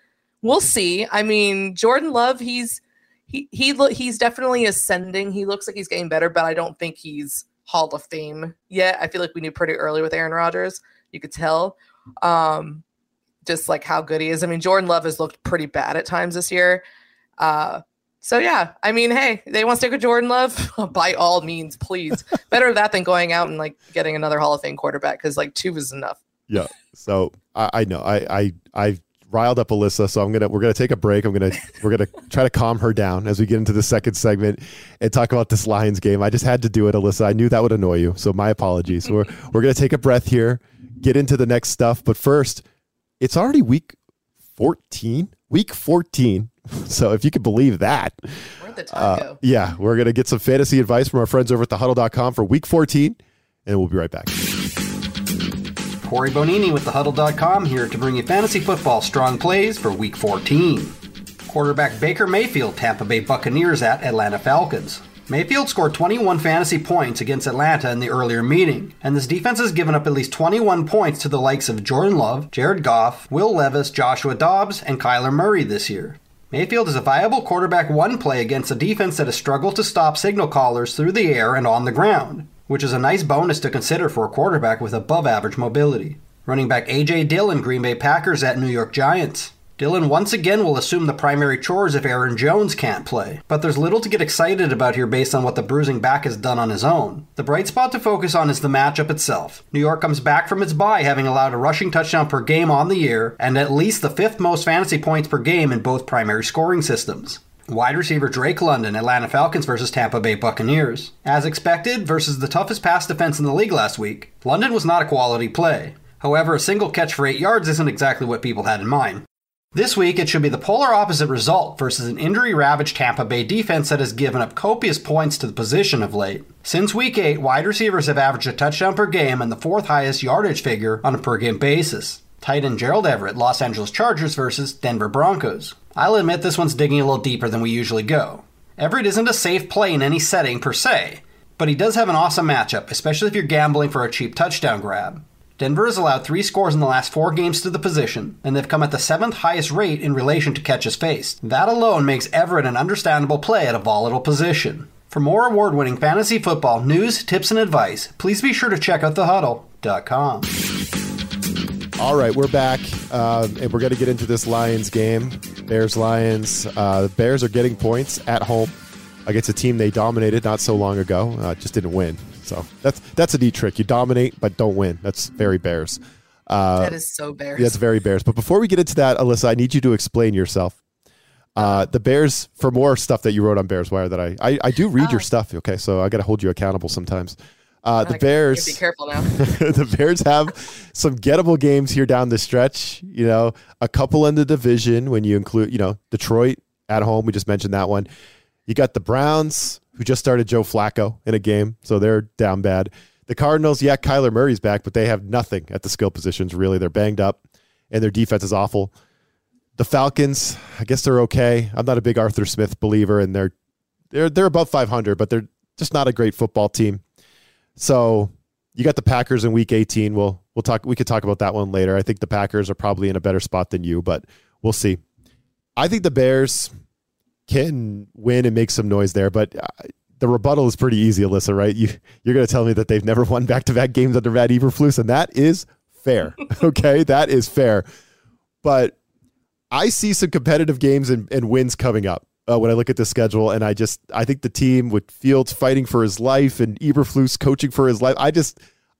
we'll see. I mean, Jordan Love, he's he he lo- he's definitely ascending. He looks like he's getting better, but I don't think he's Hall of Fame yet. I feel like we knew pretty early with Aaron Rodgers. You could tell um just like how good he is. I mean, Jordan Love has looked pretty bad at times this year. Uh So yeah, I mean, hey, they want to stick with Jordan Love by all means, please. Better that than going out and like getting another Hall of Fame quarterback because like two is enough. Yeah. So I, I know I I I riled up Alyssa, so I'm gonna we're gonna take a break. I'm gonna we're gonna try to calm her down as we get into the second segment and talk about this Lions game. I just had to do it, Alyssa. I knew that would annoy you, so my apologies. we're we're gonna take a breath here, get into the next stuff, but first, it's already week 14. Week 14. So if you could believe that. Where'd the time uh, go? Yeah, we're gonna get some fantasy advice from our friends over at thehuddle.com for week 14, and we'll be right back. Corey Bonini with thehuddle.com here to bring you fantasy football strong plays for week 14. Quarterback Baker Mayfield, Tampa Bay Buccaneers at Atlanta Falcons. Mayfield scored 21 fantasy points against Atlanta in the earlier meeting, and this defense has given up at least 21 points to the likes of Jordan Love, Jared Goff, Will Levis, Joshua Dobbs, and Kyler Murray this year. Mayfield is a viable quarterback one play against a defense that has struggled to stop signal callers through the air and on the ground which is a nice bonus to consider for a quarterback with above average mobility. Running back A.J. Dillon, Green Bay Packers at New York Giants. Dillon once again will assume the primary chores if Aaron Jones can't play, but there's little to get excited about here based on what the bruising back has done on his own. The bright spot to focus on is the matchup itself. New York comes back from its bye having allowed a rushing touchdown per game on the year and at least the fifth most fantasy points per game in both primary scoring systems. Wide receiver Drake London, Atlanta Falcons versus Tampa Bay Buccaneers. As expected, versus the toughest pass defense in the league last week, London was not a quality play. However, a single catch for 8 yards isn't exactly what people had in mind. This week, it should be the polar opposite result versus an injury ravaged Tampa Bay defense that has given up copious points to the position of late. Since week 8, wide receivers have averaged a touchdown per game and the fourth highest yardage figure on a per game basis. Tight end Gerald Everett, Los Angeles Chargers versus Denver Broncos. I'll admit this one's digging a little deeper than we usually go. Everett isn't a safe play in any setting per se, but he does have an awesome matchup, especially if you're gambling for a cheap touchdown grab. Denver has allowed three scores in the last four games to the position, and they've come at the seventh highest rate in relation to catches faced. That alone makes Everett an understandable play at a volatile position. For more award winning fantasy football news, tips, and advice, please be sure to check out thehuddle.com. All right, we're back, uh, and we're going to get into this Lions game. Bears Lions. Uh, the Bears are getting points at home against a team they dominated not so long ago. Uh, just didn't win. So that's that's a neat trick. You dominate but don't win. That's very Bears. Uh, that is so Bears. That's very Bears. But before we get into that, Alyssa, I need you to explain yourself. Uh, the Bears for more stuff that you wrote on Bears Wire that I I, I do read your oh. stuff. Okay, so I got to hold you accountable sometimes. Uh, the Bears. Be careful now. the Bears have some gettable games here down the stretch. You know, a couple in the division when you include, you know, Detroit at home. We just mentioned that one. You got the Browns, who just started Joe Flacco in a game, so they're down bad. The Cardinals, yeah, Kyler Murray's back, but they have nothing at the skill positions. Really, they're banged up, and their defense is awful. The Falcons, I guess they're okay. I'm not a big Arthur Smith believer, and they're they're they're above 500, but they're just not a great football team. So you got the Packers in Week 18. We'll we'll talk. We could talk about that one later. I think the Packers are probably in a better spot than you, but we'll see. I think the Bears can win and make some noise there, but uh, the rebuttal is pretty easy, Alyssa. Right? You you're going to tell me that they've never won back to back games under Matt Eberflus, and that is fair. okay, that is fair. But I see some competitive games and, and wins coming up uh, when I look at the schedule, and I just I think the team with Fields fighting for his life and Eberflus coaching for his life. I just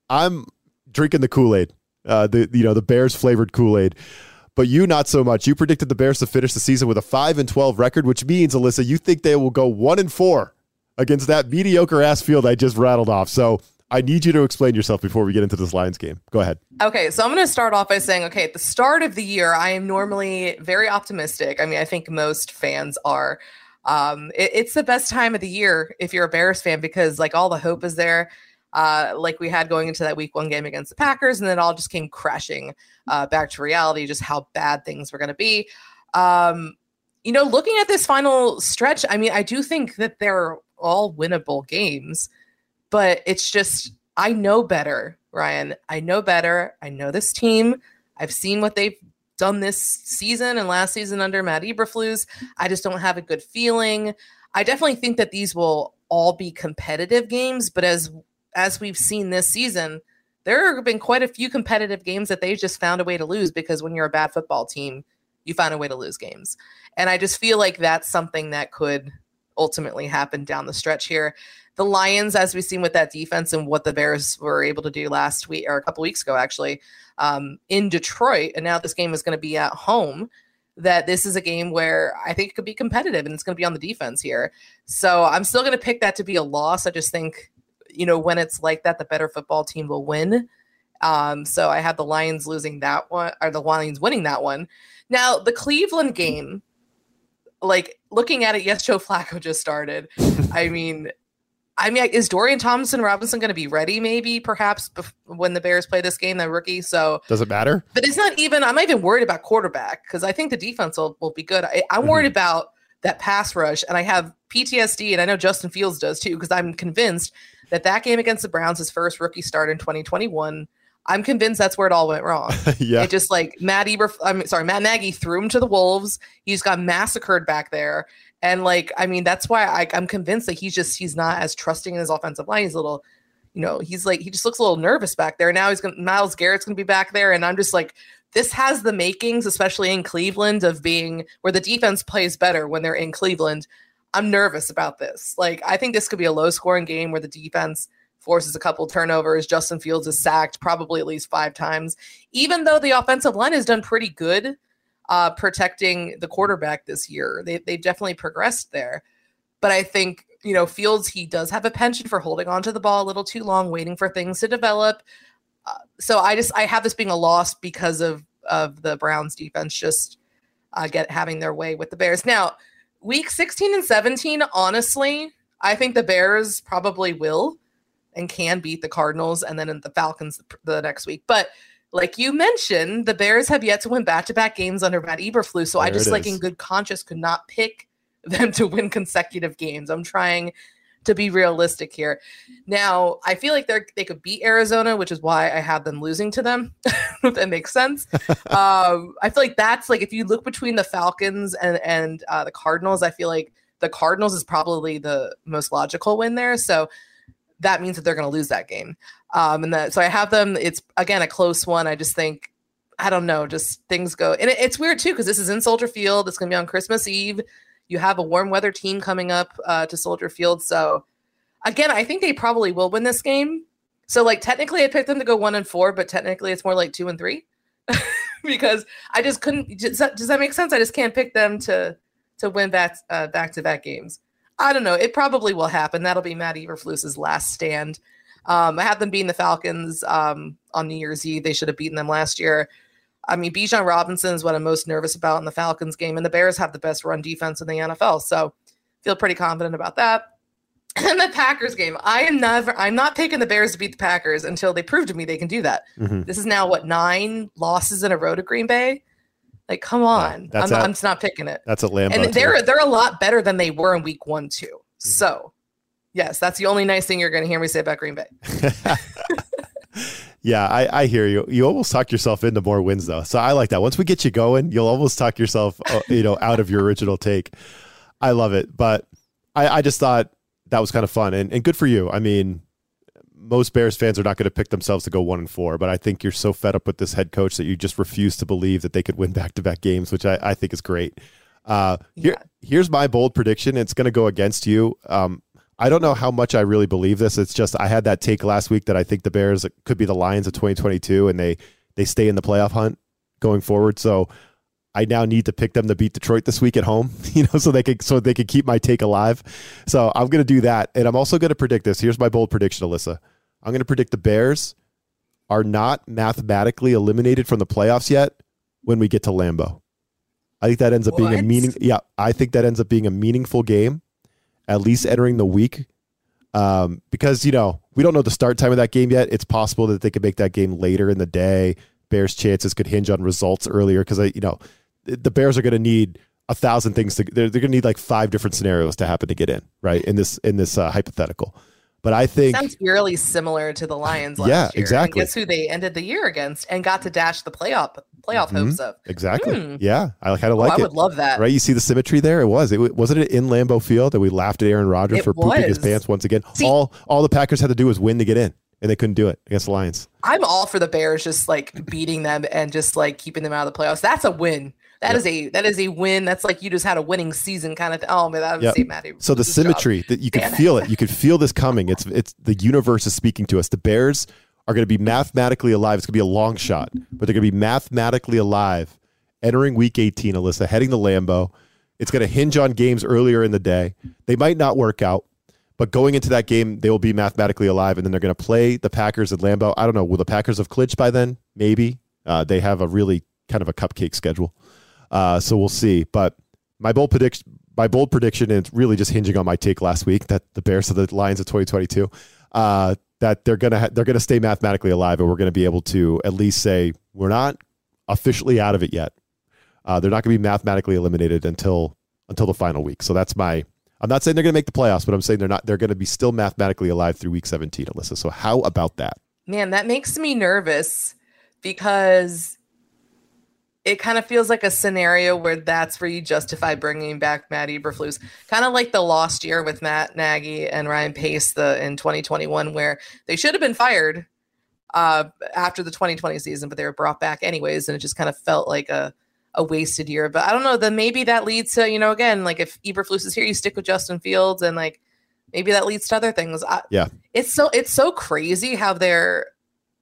I'm drinking the Kool Aid, uh, the you know the Bears flavored Kool Aid. But you not so much. You predicted the Bears to finish the season with a five and twelve record, which means Alyssa, you think they will go one and four against that mediocre ass field I just rattled off. So I need you to explain yourself before we get into this Lions game. Go ahead. Okay, so I'm going to start off by saying, okay, at the start of the year, I am normally very optimistic. I mean, I think most fans are. Um, it, it's the best time of the year if you're a Bears fan because like all the hope is there. Uh, like we had going into that week one game against the Packers, and then it all just came crashing uh, back to reality, just how bad things were going to be. Um, you know, looking at this final stretch, I mean, I do think that they're all winnable games but it's just I know better, Ryan. I know better. I know this team. I've seen what they've done this season and last season under Matt Eberflus. I just don't have a good feeling. I definitely think that these will all be competitive games, but as as we've seen this season, there have been quite a few competitive games that they just found a way to lose because when you're a bad football team, you find a way to lose games. And I just feel like that's something that could ultimately happen down the stretch here. The Lions, as we've seen with that defense and what the Bears were able to do last week or a couple weeks ago, actually, um, in Detroit, and now this game is going to be at home. That this is a game where I think it could be competitive and it's going to be on the defense here. So I'm still going to pick that to be a loss. I just think, you know, when it's like that, the better football team will win. Um, so I had the Lions losing that one, or the Lions winning that one. Now, the Cleveland game, like looking at it, yes, Joe Flacco just started. I mean, I mean, is Dorian Thompson Robinson going to be ready? Maybe, perhaps, bef- when the Bears play this game, the rookie. So Does it matter? but it's not even. I'm not even worried about quarterback because I think the defense will, will be good. I, I'm Mhm. worried about that pass rush, and I have PTSD, and I know Justin Fields does too because I'm convinced that that game against the Browns, his first rookie start in 2021. I'm convinced that's where it all went wrong. yeah. It just like Matt Eber, I'm sorry, Matt Nagy threw him to the wolves. He's got massacred back there, and like I mean, that's why I, I'm convinced that he's just he's not as trusting in his offensive line. He's a little, you know, he's like he just looks a little nervous back there. Now he's gonna Myles Garrett's gonna be back there, and I'm just like, this has the makings, especially in Cleveland, of being where the defense plays better when they're in Cleveland. I'm nervous about this. Like I think this could be a low scoring game where the defense forces a couple turnovers. Justin Fields is sacked probably at least five times, even though the offensive line has done pretty good uh, protecting the quarterback this year. They they definitely progressed there, but I think you know Fields he does have a penchant for holding onto the ball a little too long, waiting for things to develop. Uh, so I just I have this being a loss because of of the Browns defense just uh, get having their way with the Bears. Now, week 16 and 17, honestly, I think the Bears probably will and can beat the Cardinals and then the Falcons the next week. But like you mentioned, the Bears have yet to win back-to-back games under Matt Eberflus. So I just like in good conscience could not pick them to win consecutive games. I'm trying to be realistic here. Now, I feel like they're they could beat Arizona, which is why I have them losing to them. if that makes sense. um, I feel like that's like if you look between the Falcons and and uh, the Cardinals, I feel like the Cardinals is probably the most logical win there. So that means that they're going to lose that game. Um, and that so I have them. It's again a close one. I just think I don't know. Just things go, and it, it's weird too because this is in Soldier Field. It's going to be on Christmas Eve. You have a warm weather team coming up uh, to Soldier Field, so again, I think they probably will win this game. So like technically, I picked them to go one and four, but technically it's more like two and three because I just couldn't. Does that, does that make sense? I just can't pick them to to win back uh, back to back games. I don't know. It probably will happen. That'll be Matt Eberflus's last stand. Um, I have them beating the Falcons um, on New Year's Eve. They should have beaten them last year. I mean, Bijan Robinson is what I'm most nervous about in the Falcons game, and the Bears have the best run defense in the NFL. So feel pretty confident about that. And the Packers game, I am never, I'm not picking the Bears to beat the Packers until they prove to me they can do that. Mhm. This is now what nine losses in a row to Green Bay. Like, come on, I'm, not, I'm just not picking it. That's a Lambeau. and they're they're a lot better than they were in Week One too. Mm-hmm. So, yes, that's the only nice thing you're going to hear me say about Green Bay. yeah, I, I hear you. You almost talk yourself into more wins though. So I like that. Once we get you going, you'll almost talk yourself, uh, you know, out of your original take. I love it. But I, I just thought that was kind of fun and, and good for you. I mean, most Bears fans are not going to pick themselves to go one and four, but I think you're so fed up with this head coach that you just refuse to believe that they could win back to back games, which I, I think is great. Uh, here, here's my bold prediction. It's going to go against you. Um, I don't know how much I really believe this. It's just I had that take last week that I think the Bears could be the Lions of 2022, and they they stay in the playoff hunt going forward. So I now need to pick them to beat Detroit this week at home, you know, so they could so they could keep my take alive. So I'm going to do that, and I'm also going to predict this. Here's my bold prediction, Alyssa. I'm going to predict the Bears are not mathematically eliminated from the playoffs yet when we get to Lambeau. I think that ends up being a meaning. Yeah, I think that ends up being a meaningful game, at least entering the week, um, because you know we don't know the start time of that game yet. It's possible that they could make that game later in the day. Bears' chances could hinge on results earlier because I, you know the Bears are going to need a thousand things to. They're, they're going to need like five different scenarios to happen to get in right in this in this uh, hypothetical. But I think Sounds eerily similar to the Lions last Yeah, year. And exactly. guess who they ended the year against and got to dash the playoff playoff Mhm. hopes of? exactly. Hmm. Yeah, I kind of Oh, like I would love that. Right, you see the symmetry there. It was. It wasn't it in Lambeau Field that we laughed at Aaron Rodgers It for pooping his pants once again. See- all all the Packers had to do was win to get in, and they couldn't do it against the Lions. I'm all for the Bears just like beating them and just like keeping them out of the playoffs. That's a win. That Yep. is a that is a win. That's like you just had a winning season kind of thing. Oh man, that was Yep. Matty. So the Good job. symmetry that you can Damn feel it. You can feel this coming. It's it's the universe is speaking to us. The Bears are going to be mathematically alive. It's going to be a long shot, but they're going to be mathematically alive entering week 18, Alyssa, heading to Lambeau. It's going to hinge on games earlier in the day. They might not work out, but going into that game, they will be mathematically alive, and then they're going to play the Packers at Lambeau. I don't know. Will the Packers have clinched by then? Maybe. Uh, they have a really kind of a cupcake schedule. Uh, so we'll see. But my bold prediction, my bold prediction, it's really just hinging on my take last week that the Bears are the Lions of 2022. Uh, that they're gonna ha- they're gonna stay mathematically alive, and we're gonna be able to at least say we're not officially out of it yet. Uh, they're not gonna be mathematically eliminated until until the final week. So that's my. I'm not saying they're gonna make the playoffs, but I'm saying they're not. They're gonna be still mathematically alive through week 17, Alyssa. So how about that? Man, that makes me nervous because it kind of feels like a scenario where that's where you justify bringing back Matt Eberflus, kind of like the lost year with Matt Nagy and Ryan Pace the in 2021, where they should have been fired uh, after the 2020 season, but they were brought back anyways, and it just kind of felt like a a wasted year. But I don't know. Then maybe that leads to you know again like if Eberflus is here, you stick with Justin Fields, and like maybe that leads to other things. I, Yeah. it's so it's so crazy how there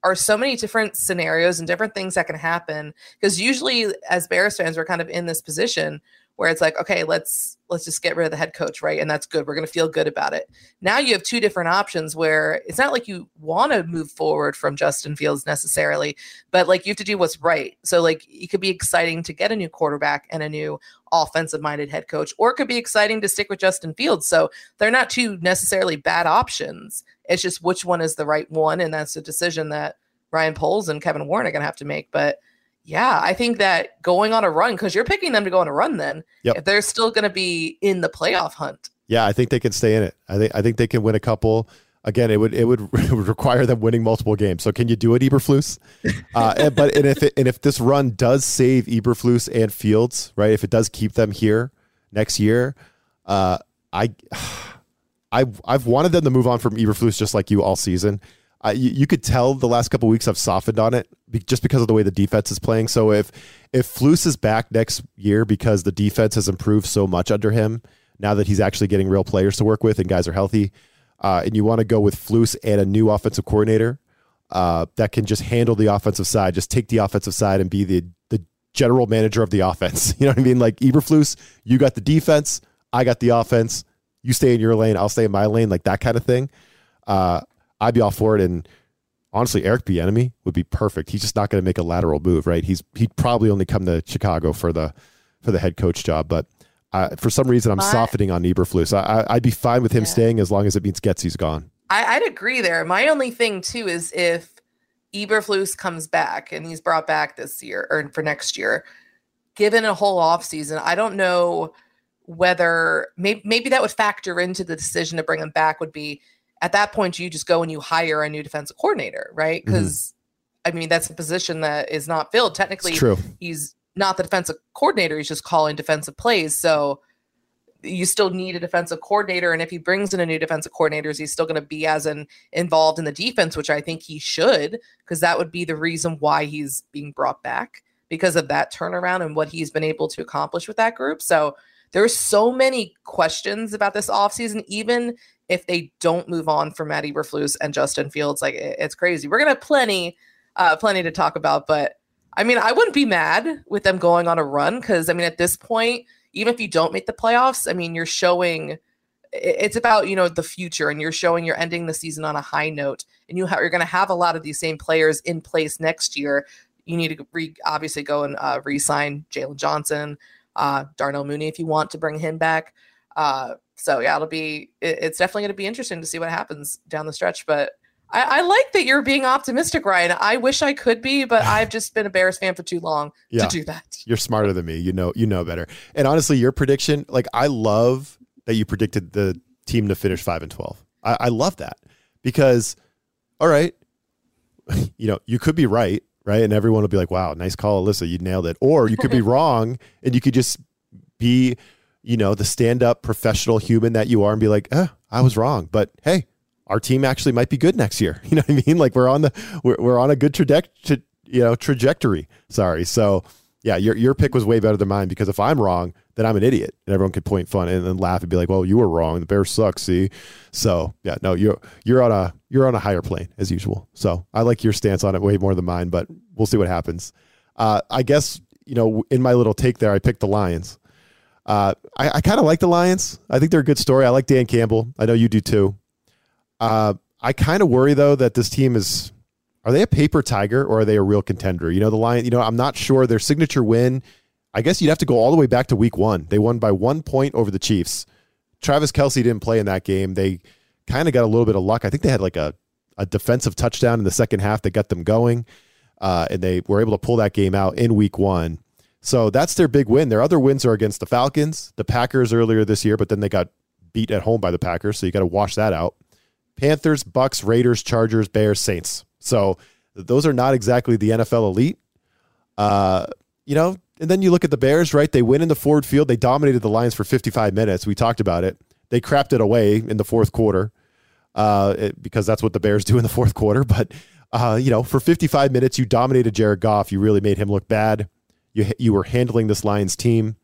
are so many different scenarios and different things that can happen because usually as bears fans we're kind of in this position where it's like okay let's let's just get rid of the head coach right? And that's good. We're going to feel good about it. Now you have two different options where it's not like you want to move forward from justin fields necessarily but like you have to do what's right. So like it could be exciting to get a new quarterback and a new offensive minded head coach or it could be exciting to stick with justin fields. So they're not two necessarily bad options. It's just which one is the right one, and that's a decision that Ryan Poles and Kevin Warren are going to have to make. But yeah, I think that going on a run because you're picking them to go on a run. Then Yep. if they're still going to be in the playoff hunt, Yeah, I think they can stay in it. I think I think they can win a couple. Again, it would it would, it would require them winning multiple games. So can you do it, Eberflus? Uh, and, but and if it, and if this run does save Eberflus and Fields, right? If it does keep them here next year, uh, I I I've wanted them to move on from Eberflus just like you all season. You, you could tell the last couple weeks I've softened on it just because of the way the defense is playing. So if if Flus is back next year because the defense has improved so much under him, now that he's actually getting real players to work with and guys are healthy, uh, and you want to go with Flus and a new offensive coordinator uh, that can just handle the offensive side, just take the offensive side and be the the general manager of the offense. You know what I mean? Like Eberflus, you got the defense, I got the offense. You stay in your lane, I'll stay in my lane, like that kind of thing. Uh, I'd be all for it. And honestly, Eric Bieniemy would be perfect. He's just not going to make a lateral move, right? He's he'd probably only come to Chicago for the for the head coach job, but. Uh, for some reason, I'm My- softening on Eberflus. I, I, I'd be fine with him Yeah. staying as long as it means Getsy's gone. I, I'd agree there. My only thing too is if Eberflus comes back and he's brought back this year or for next year, given a whole off season, I don't know whether maybe maybe that would factor into the decision to bring him back. Would be at that point you just go and you hire a new defensive coordinator, right? Mhm. Because I mean that's a position that is not filled technically. It's true. he's not the defensive coordinator he's just calling defensive plays so you still need a defensive coordinator and if he brings in a new defensive coordinator is he still going to be as an involved in the defense which i think he should because that would be the reason why he's being brought back because of that turnaround and what he's been able to accomplish with that group so there's so many questions about this offseason even if they don't move on from Matt Eberflus and Justin Fields like it- it's crazy we're going to have plenty uh plenty to talk about but I mean, I wouldn't be mad with them going on a run because I mean, at this point, even if you don't make the playoffs, I mean, you're showing it's about you know the future, and you're showing you're ending the season on a high note, and you ha- you're going to have a lot of these same players in place next year. You need to re- obviously go and uh, re-sign Jaylon Johnson, uh, Darnell Mooney if you want to bring him back. Uh, so yeah, it'll be it- it's definitely going to be interesting to see what happens down the stretch, but. I, I like that you're being optimistic, Ryan. I wish I could be, but I've just been a Bears fan for too long Yeah. to do that. You're smarter than me. You know, you know better. And honestly, your prediction, like I love that you predicted the team to finish five and twelve. I, I love that because, all right, you know, you could be right, right, and everyone will be like, "Wow, nice call, Alyssa, you nailed it," or you could be wrong, and you could just be, you know, the stand-up professional human that you are, and be like, "Eh, I was wrong," but hey. Our team actually might be good next year. You know what I mean? Like we're on the we're, we're on a good trajectory, you know, trajectory. Sorry. So yeah, your your pick was way better than mine because if I'm wrong, then I'm an idiot, and everyone could point fun and then laugh and be like, "Well, you were wrong. The Bears suck." See, so yeah, no, you're you're on a you're on a higher plane as usual. So I like your stance on it way more than mine, but we'll see what happens. Uh, I guess you know, in my little take there, I picked the Lions. Uh, I, I kind of like the Lions. I think they're a good story. I like Dan Campbell. I know you do too. Uh, I kind of worry though that this team is are they a paper tiger or are they a real contender? You know, the Lion, you know, I'm not sure. Their signature win, I guess you'd have to go all the way back to week one. They won by one point over the Chiefs. Travis Kelce didn't play in that game. They kind of got a little bit of luck. I think they had like a, a defensive touchdown in the second half that got them going. Uh, and they were able to pull that game out in week one. So that's their big win. Their other wins are against the Falcons, the Packers earlier this year, but then they got beat at home by the Packers. So you got to wash that out. Panthers, Bucks, Raiders, Chargers, Bears, Saints. So those are not exactly the NFL elite. Uh, you know, and then you look at the Bears, right? They win in the Ford Field. They dominated the Lions for 55 minutes. We talked about it. They crapped it away in the fourth quarter uh, it, because that's what the Bears do in the fourth quarter. But, uh, you know, for 55 minutes, you dominated Jared Goff. You really made him look bad. You, you were handling this Lions team.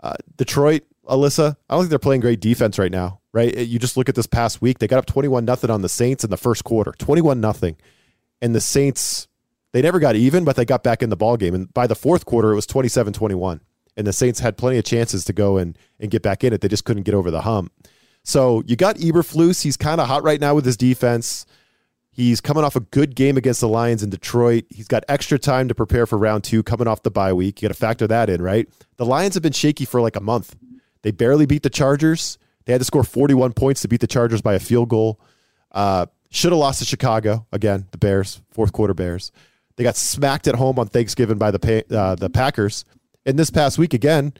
Uh, Detroit, Alyssa, I don't think they're playing great defense right now, right? You just look at this past week. They got up 21 nothing on the Saints in the first quarter, 21 nothing and the Saints they never got even, but they got back in the ball game. And by the fourth quarter, it was 27-21. And the Saints had plenty of chances to go and, and get back in it. They just couldn't get over the hump. So you got Eberflus. He's kind of hot right now with his defense. He's coming off a good game against the Lions in Detroit. He's got extra time to prepare for round two coming off the bye week. You got to factor that in, right? The Lions have been shaky for like a month. They barely beat the Chargers. They had to score 41 points to beat the Chargers by a field goal. Uh, should have lost to Chicago again. The Bears, fourth quarter Bears. They got smacked at home on Thanksgiving by the uh, the Packers. And this past week again,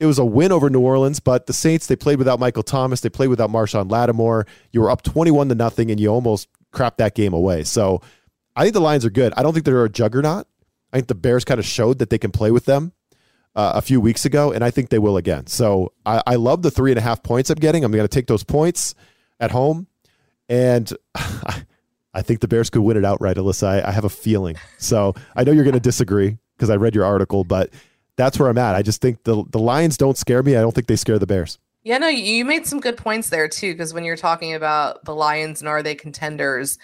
it was a win over New Orleans, but the Saints they played without Michael Thomas, they played without Marshon Lattimore. You were up twenty-one to nothing, and you almost crapped that game away. So I think the Lions are good. I don't think they're a juggernaut. I think the Bears kind of showed that they can play with them uh, a few weeks ago, and I think they will again. So I, I love the three and a half points I'm getting. I'm going to take those points at home. And I think the Bears could win it outright, Alyssa. I, I have a feeling. So I know you're going to disagree because I read your article, but that's where I'm at. I just think the the Lions don't scare me. I don't think they scare the Bears. Yeah, no, you made some good points there too. Because when you're talking about the Lions and are they contenders,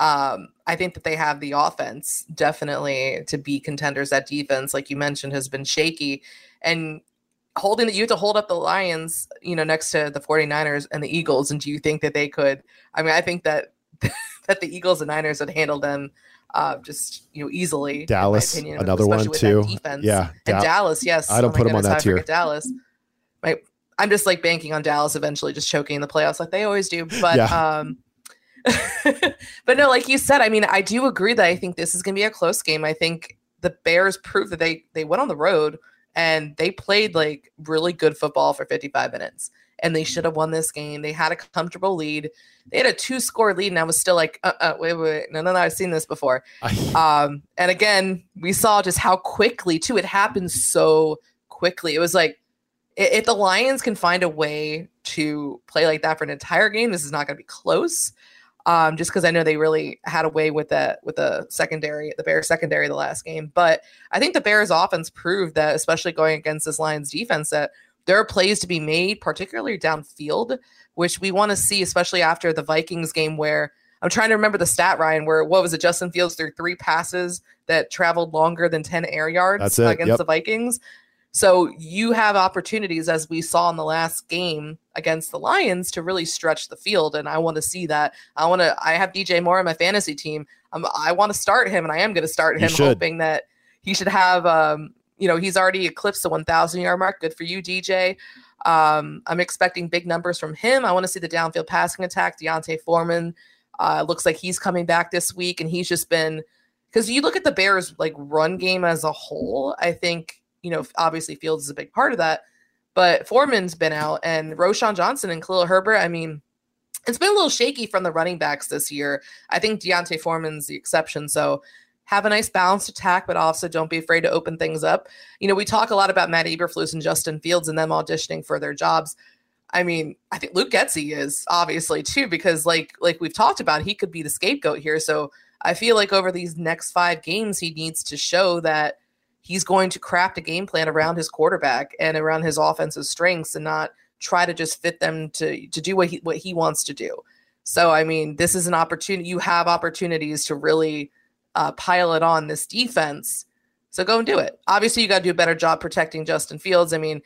um, I think that they have the offense definitely to be contenders. That defense, like you mentioned, has been shaky, and holding that you have to hold up the Lions, you know, next to the 49ers and the Eagles. And do you think that they could? I mean, I think that that the Eagles and Niners would handle them uh, just you know easily. Dallas, opinion, another one too. Defense. Yeah, and da- Dallas, yes. I don't oh put them on that tier. Dallas, right? I'm just like banking on Dallas eventually just choking in the playoffs like they always do. But yeah. um, but no, like you said, I mean, I do agree that I think this is going to be a close game. I think the Bears proved that they they went on the road and they played like really good football for 55 minutes and they should have won this game. They had a comfortable lead. They had a two score lead, and I was still like, uh, uh wait, wait, wait, no, no, no, I've seen this before. um, and again, we saw just how quickly too it happened so quickly. It was like if the Lions can find a way to play like that for an entire game, this is not going to be close. Um, just because I know they really had a way with that with the secondary, the Bears secondary the last game. But I think the Bears offense proved that, especially going against this Lions defense, that there are plays to be made, particularly downfield, which we want to see, especially after the Vikings game where I'm trying to remember the stat, Ryan, where what was it? Justin Fields threw three passes that traveled longer than 10 air yards against yep. the Vikings. So you have opportunities, as we saw in the last game against the Lions, to really stretch the field. And I want to see that. I want to. I have DJ Moore on my fantasy team. Um, I want to start him, and I am going to start him, hoping that he should have um, you know, he's already eclipsed the 1,000 yard mark. Good for you, DJ. Um, I'm expecting big numbers from him. I want to see the downfield passing attack. D'Onta Foreman uh, looks like he's coming back this week, and he's just been because you look at the Bears like run game as a whole. I think you know obviously Fields is a big part of that, but Foreman's been out, and Roschon Johnson and Khalil Herbert. I mean, it's been a little shaky from the running backs this year. I think D'Onta Foreman's the exception. So have a nice balanced attack, but also don't be afraid to open things up. You know, we talk a lot about Matt Eberflus and Justin Fields and them auditioning for their jobs. I mean, I think Luke Getsy is obviously too, because like like we've talked about, he could be the scapegoat here. So I feel like over these next five games, he needs to show that he's going to craft a game plan around his quarterback and around his offensive strengths and not try to just fit them to to do what he what he wants to do. So I mean, this is an opportunity. You have opportunities to really uh, pile it on this defense. So go and do it. Obviously, you got to do a better job protecting Justin Fields. I mean,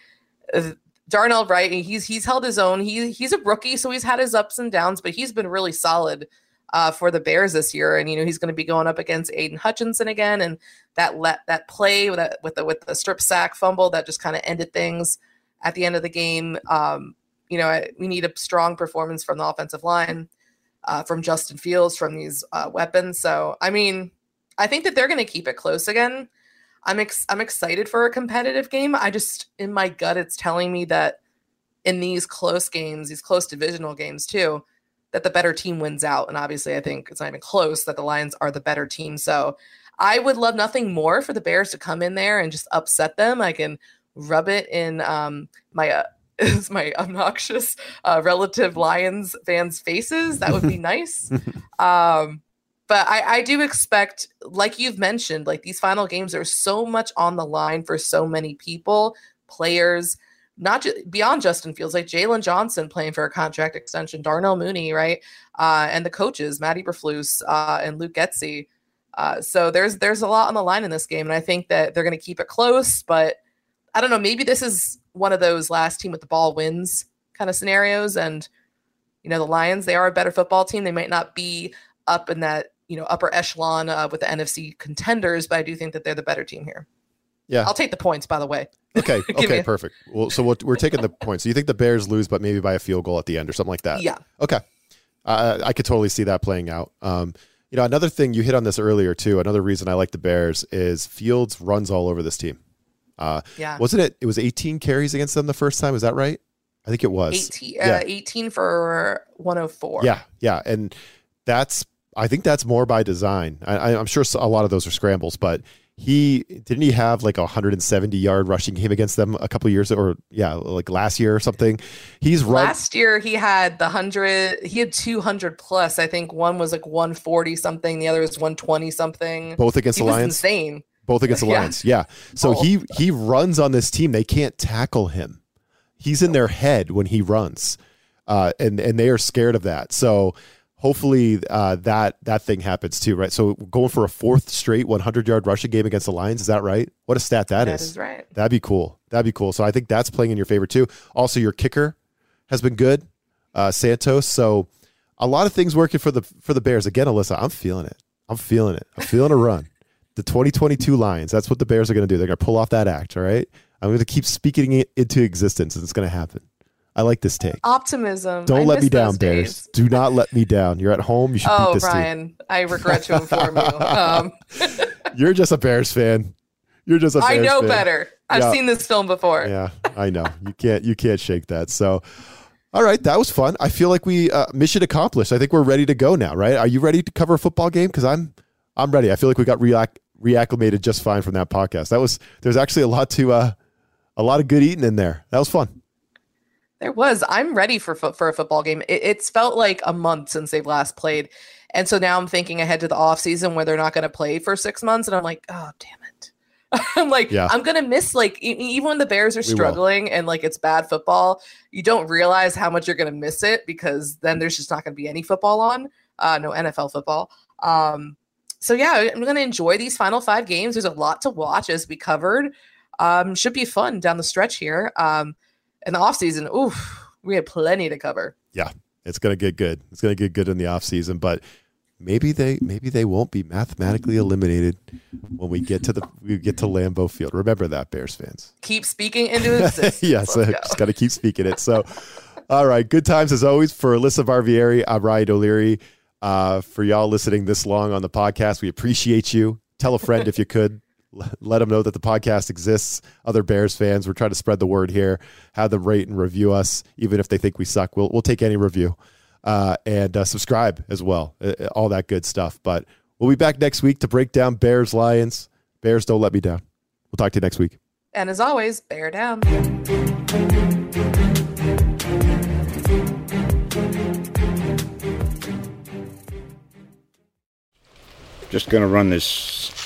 uh, Darnell Wright, he's he's held his own. He he's a rookie, so he's had his ups and downs, but he's been really solid uh, for the Bears this year. And you know he's going to be going up against Aidan Hutchinson again, and that let that play with that with the with the strip sack fumble that just kind of ended things at the end of the game. Um, you know we need a strong performance from the offensive line, uh, from Justin Fields, from these uh, weapons. So I mean, I think that they're going to keep it close again. I'm ex- I'm excited for a competitive game. I just in my gut it's telling me that in these close games, these close divisional games too, that the better team wins out. And obviously, I think it's not even close that the Lions are the better team. So I would love nothing more for the Bears to come in there and just upset them. I can rub it in um, my uh, is my obnoxious uh, relative Lions fans' faces. That would be nice. um, but I, I do expect, like you've mentioned, like these final games are so much on the line for so many people, players, not just beyond Justin Fields, like Jaylon Johnson playing for a contract extension, Darnell Mooney, right, uh, and the coaches, Matt Eberflus uh, and Luke Getsy. Uh, so there's there's a lot on the line in this game, and I think that they're going to keep it close. But I don't know, maybe this is one of those last team with the ball wins kind of scenarios, and you know the Lions, they are a better football team. They might not be up in that you know upper echelon uh, with the NFC contenders, but I do think that they're the better team here. Yeah, I'll take the points. By the way. Okay. Okay. perfect. Well, so we are taking the points. So you think the Bears lose, but maybe by a field goal at the end or something like that? Yeah. Okay. Uh, I could totally see that playing out. Um, you know, another thing you hit on this earlier too. Another reason I like the Bears is Fields runs all over this team. Uh, yeah. Wasn't it? It was 18 carries against them the first time. Is that right? I think it was 18, uh, 18 for 104. Yeah, yeah, and that's I think that's more by design. I, am sure a lot of those are scrambles, but he didn't he have like a 170 yard rushing game against them a couple years or yeah, like last year or something. He's run- last year he had the hundred. He had 200 plus. I think one was like 140 something. The other was 120 something. Both against he the Lions. Insane. Both against the Lions. yeah. yeah. So oh. he he runs on this team. They can't tackle him. He's in their head when he runs, uh, and and they are scared of that. So hopefully uh, that that thing happens too, right? So going for a fourth straight 100 yard rushing game against the Lions, is that right? What a stat that, that is. is right. That'd be cool. That'd be cool. So I think that's playing in your favor too. Also, your kicker has been good, uh, Santos. So a lot of things working for the for the Bears. Again, Alyssa, I'm feeling it. I'm feeling it. I'm feeling a run. The 2022 Lions. That's what the Bears are going to do. They're going to pull off that act. All right. I'm going to keep speaking it into existence, and it's going to happen. I like this take. Optimism. Don't I let me down, Bears. Do not let me down. You're at home. You should oh, beat this Brian, team. I regret to inform you. Um, You're just a Bears fan. You're just a Bears I know fan. better. I've yeah. seen this film before. Yeah, I know. You can't you can't shake that. So all right, that was fun. I feel like we uh, mission accomplished. I think we're ready to go now, right? Are you ready to cover a football game? Because I'm I'm ready. I feel like we got reac- reacclimated just fine from that podcast. That was there's actually a lot to uh, a lot of good eating in there. That was fun. There was. I'm ready for for a football game. It, it's felt like a month since they've last played, and so now I'm thinking ahead to the off season where they're not going to play for six months, and I'm like, oh damn it. I'm like, yeah. I'm gonna miss like even when the Bears are struggling and like it's bad football, you don't realize how much you're gonna miss it because then there's just not gonna be any football on, uh, no NFL football. Um, so yeah, I'm gonna enjoy these final five games. There's a lot to watch as we covered. Um, should be fun down the stretch here. Um, in the off season, oof, we had plenty to cover. Yeah, it's gonna get good. It's gonna get good in the off season, but maybe they maybe they won't be mathematically eliminated when we get to the we get to Lambeau Field. Remember that, Bears fans. Keep speaking into existence. yes, go. just got to keep speaking it. So, all right, good times as always for Alyssa Barbieri. I'm Ryan O'Leary. Uh, for y'all listening this long on the podcast, we appreciate you. Tell a friend if you could let them know that the podcast exists. Other Bears fans, we're trying to spread the word here. Have them rate and review us, even if they think we suck. We'll we'll take any review, uh, and uh, subscribe as well. Uh, uh, all that good stuff. But we'll be back next week to break down Bears Lions. Bears don't let me down. We'll talk to you next week. And as always, bear down. Just gonna run this